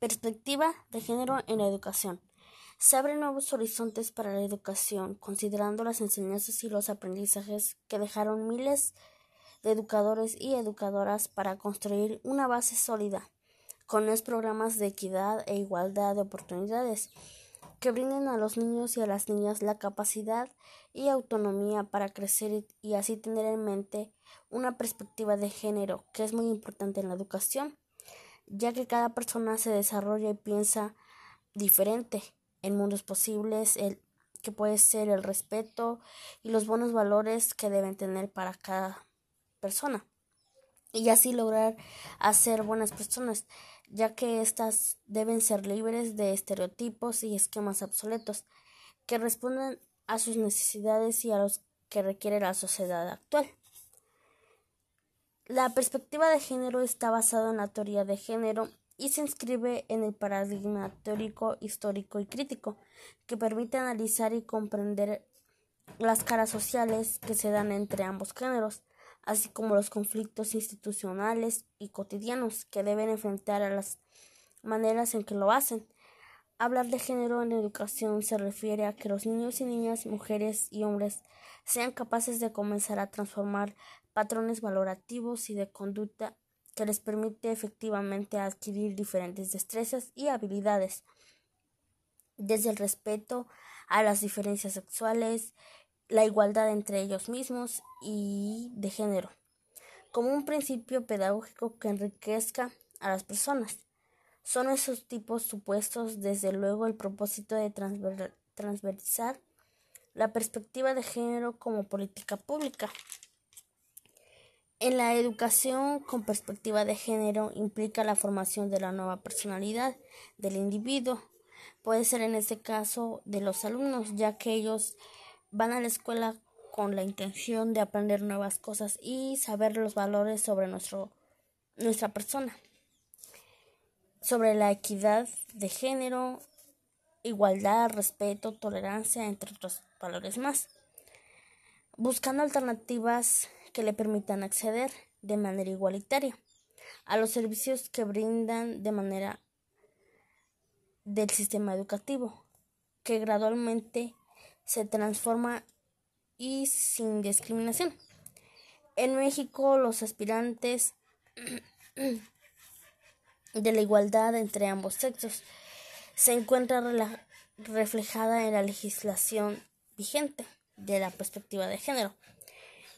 Perspectiva de género en la educación. Se abren nuevos horizontes para la educación, considerando las enseñanzas y los aprendizajes que dejaron miles de educadores y educadoras para construir una base sólida, con los programas de equidad e igualdad de oportunidades que brinden a los niños y a las niñas la capacidad y autonomía para crecer y así tener en mente una perspectiva de género que es muy importante en la educación ya que cada persona se desarrolla y piensa diferente en mundos posibles, el que puede ser el respeto y los buenos valores que deben tener para cada persona y así lograr hacer buenas personas, ya que éstas deben ser libres de estereotipos y esquemas obsoletos que respondan a sus necesidades y a los que requiere la sociedad actual. La perspectiva de género está basada en la teoría de género y se inscribe en el paradigma teórico, histórico y crítico, que permite analizar y comprender las caras sociales que se dan entre ambos géneros, así como los conflictos institucionales y cotidianos que deben enfrentar a las maneras en que lo hacen. Hablar de género en educación se refiere a que los niños y niñas, mujeres y hombres sean capaces de comenzar a transformar patrones valorativos y de conducta que les permite efectivamente adquirir diferentes destrezas y habilidades, desde el respeto a las diferencias sexuales, la igualdad entre ellos mismos y de género, como un principio pedagógico que enriquezca a las personas. Son esos tipos supuestos, desde luego, el propósito de transversar la perspectiva de género como política pública. En la educación con perspectiva de género implica la formación de la nueva personalidad del individuo. Puede ser en este caso de los alumnos, ya que ellos van a la escuela con la intención de aprender nuevas cosas y saber los valores sobre nuestro, nuestra persona, sobre la equidad de género, igualdad, respeto, tolerancia, entre otros valores más, buscando alternativas que le permitan acceder de manera igualitaria a los servicios que brindan de manera del sistema educativo, que gradualmente se transforma y sin discriminación. En México, los aspirantes de la igualdad entre ambos sexos se encuentra reflejada en la legislación vigente de la perspectiva de género.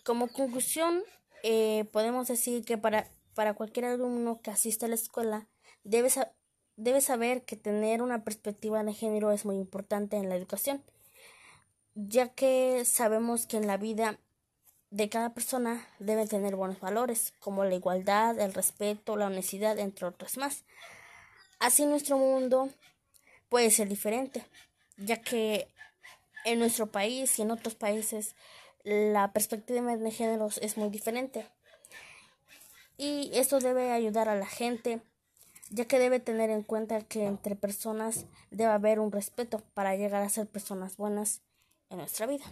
Como conclusión, eh, podemos decir que para, para cualquier alumno que asista a la escuela debe, debe saber que tener una perspectiva de género es muy importante en la educación, ya que sabemos que en la vida de cada persona debe tener buenos valores, como la igualdad, el respeto, la honestidad, entre otros más. Así nuestro mundo puede ser diferente, ya que en nuestro país y en otros países la perspectiva de géneros es muy diferente. Y esto debe ayudar a la gente, ya que debe tener en cuenta que entre personas debe haber un respeto para llegar a ser personas buenas en nuestra vida.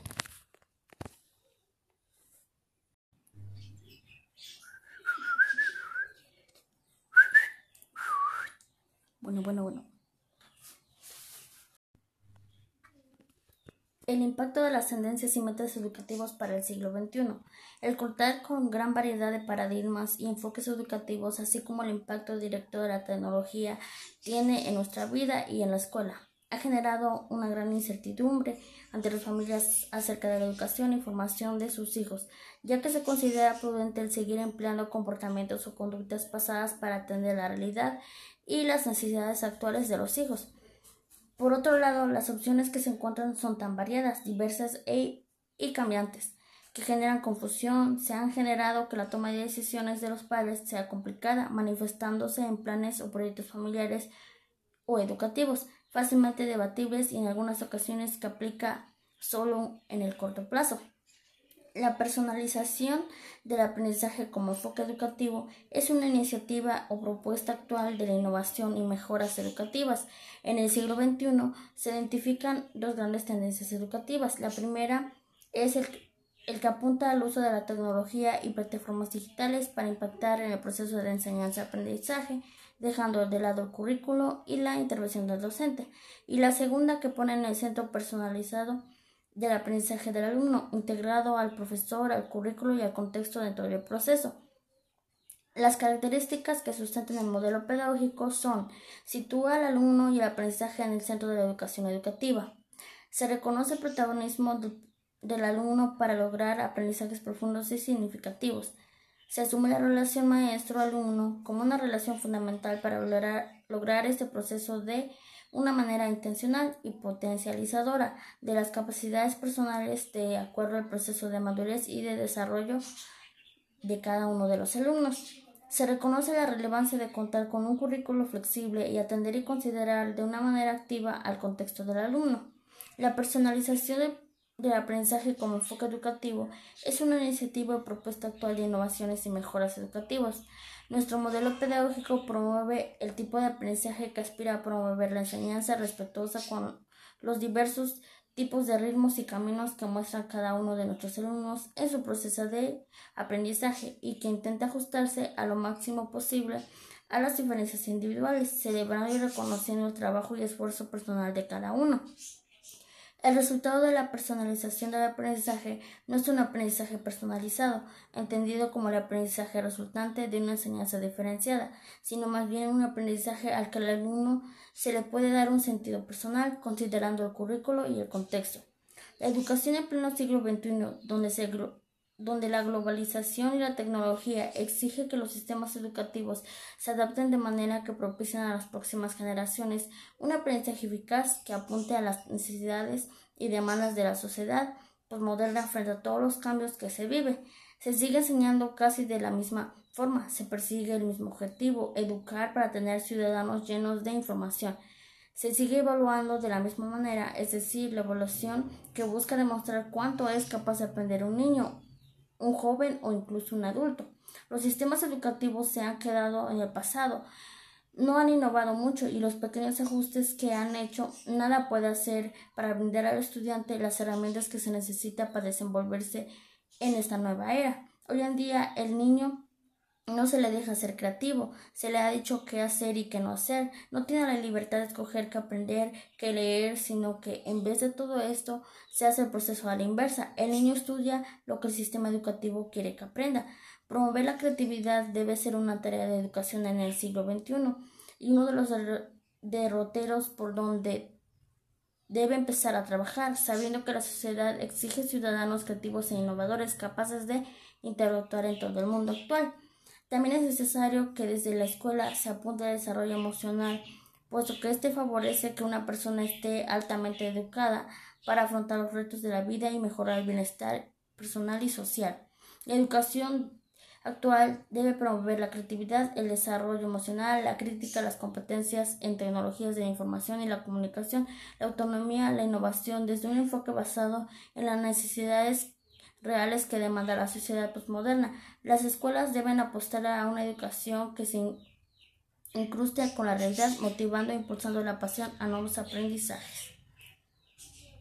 Bueno, bueno, bueno. El impacto de las tendencias y metas educativos para el siglo XXI. El contar con gran variedad de paradigmas y enfoques educativos, así como el impacto directo de la tecnología tiene en nuestra vida y en la escuela, ha generado una gran incertidumbre ante las familias acerca de la educación y formación de sus hijos, ya que se considera prudente el seguir empleando comportamientos o conductas pasadas para atender la realidad y las necesidades actuales de los hijos. Por otro lado, las opciones que se encuentran son tan variadas, diversas e, y cambiantes, que generan confusión, se han generado que la toma de decisiones de los padres sea complicada, manifestándose en planes o proyectos familiares o educativos, fácilmente debatibles y en algunas ocasiones que aplica solo en el corto plazo. La personalización del aprendizaje como enfoque educativo es una iniciativa o propuesta actual de la innovación y mejoras educativas. En el siglo XXI se identifican dos grandes tendencias educativas. La primera es el, que apunta al uso de la tecnología y plataformas digitales para impactar en el proceso de enseñanza-aprendizaje, dejando de lado el currículo y la intervención del docente, y la segunda que pone en el centro personalizado del aprendizaje del alumno, integrado al profesor, al currículo y al contexto dentro del proceso. Las características que sustentan el modelo pedagógico son sitúa al alumno y el aprendizaje en el centro de la educación educativa. Se reconoce el protagonismo del alumno para lograr aprendizajes profundos y significativos. Se asume la relación maestro-alumno como una relación fundamental para lograr, lograr este proceso de una manera intencional y potencializadora de las capacidades personales de acuerdo al proceso de madurez y de desarrollo de cada uno de los alumnos. Se reconoce la relevancia de contar con un currículo flexible y atender y considerar de una manera activa al contexto del alumno. La personalización del aprendizaje como enfoque educativo es una iniciativa propuesta actual de innovaciones y mejoras educativas. Nuestro modelo pedagógico promueve el tipo de aprendizaje que aspira a promover la enseñanza respetuosa con los diversos tipos de ritmos y caminos que muestran cada uno de nuestros alumnos en su proceso de aprendizaje y que intenta ajustarse a lo máximo posible a las diferencias individuales, celebrando y reconociendo el trabajo y esfuerzo personal de cada uno. El resultado de la personalización del aprendizaje no es un aprendizaje personalizado, entendido como el aprendizaje resultante de una enseñanza diferenciada, sino más bien un aprendizaje al que al alumno se le puede dar un sentido personal, considerando el currículo y el contexto. La educación en pleno siglo XXI, donde se donde la globalización y la tecnología exige que los sistemas educativos se adapten de manera que propicien a las próximas generaciones un aprendizaje eficaz que apunte a las necesidades y demandas de la sociedad postmoderna frente a todos los cambios que se vive. Se sigue enseñando casi de la misma forma, se persigue el mismo objetivo, educar para tener ciudadanos llenos de información. Se sigue evaluando de la misma manera, es decir, la evaluación que busca demostrar cuánto es capaz de aprender un niño un joven o incluso un adulto. Los sistemas educativos se han quedado en el pasado, no han innovado mucho y los pequeños ajustes que han hecho nada puede hacer para brindar al estudiante las herramientas que se necesita para desenvolverse en esta nueva era. Hoy en día el niño no se le deja ser creativo, se le ha dicho qué hacer y qué no hacer, no tiene la libertad de escoger qué aprender, qué leer, sino que en vez de todo esto se hace el proceso a la inversa. El niño estudia lo que el sistema educativo quiere que aprenda. Promover la creatividad debe ser una tarea de educación en el siglo XXI y uno de los derroteros por donde debe empezar a trabajar, sabiendo que la sociedad exige ciudadanos creativos e innovadores capaces de interactuar en todo el mundo actual. También es necesario que desde la escuela se apunte al desarrollo emocional, puesto que este favorece que una persona esté altamente educada para afrontar los retos de la vida y mejorar el bienestar personal y social. La educación actual debe promover la creatividad, el desarrollo emocional, la crítica, las competencias en tecnologías de la información y la comunicación, la autonomía, la innovación desde un enfoque basado en las necesidades reales que demanda la sociedad postmoderna. Las escuelas deben apostar a una educación que se incruste con la realidad, motivando e impulsando la pasión a nuevos aprendizajes.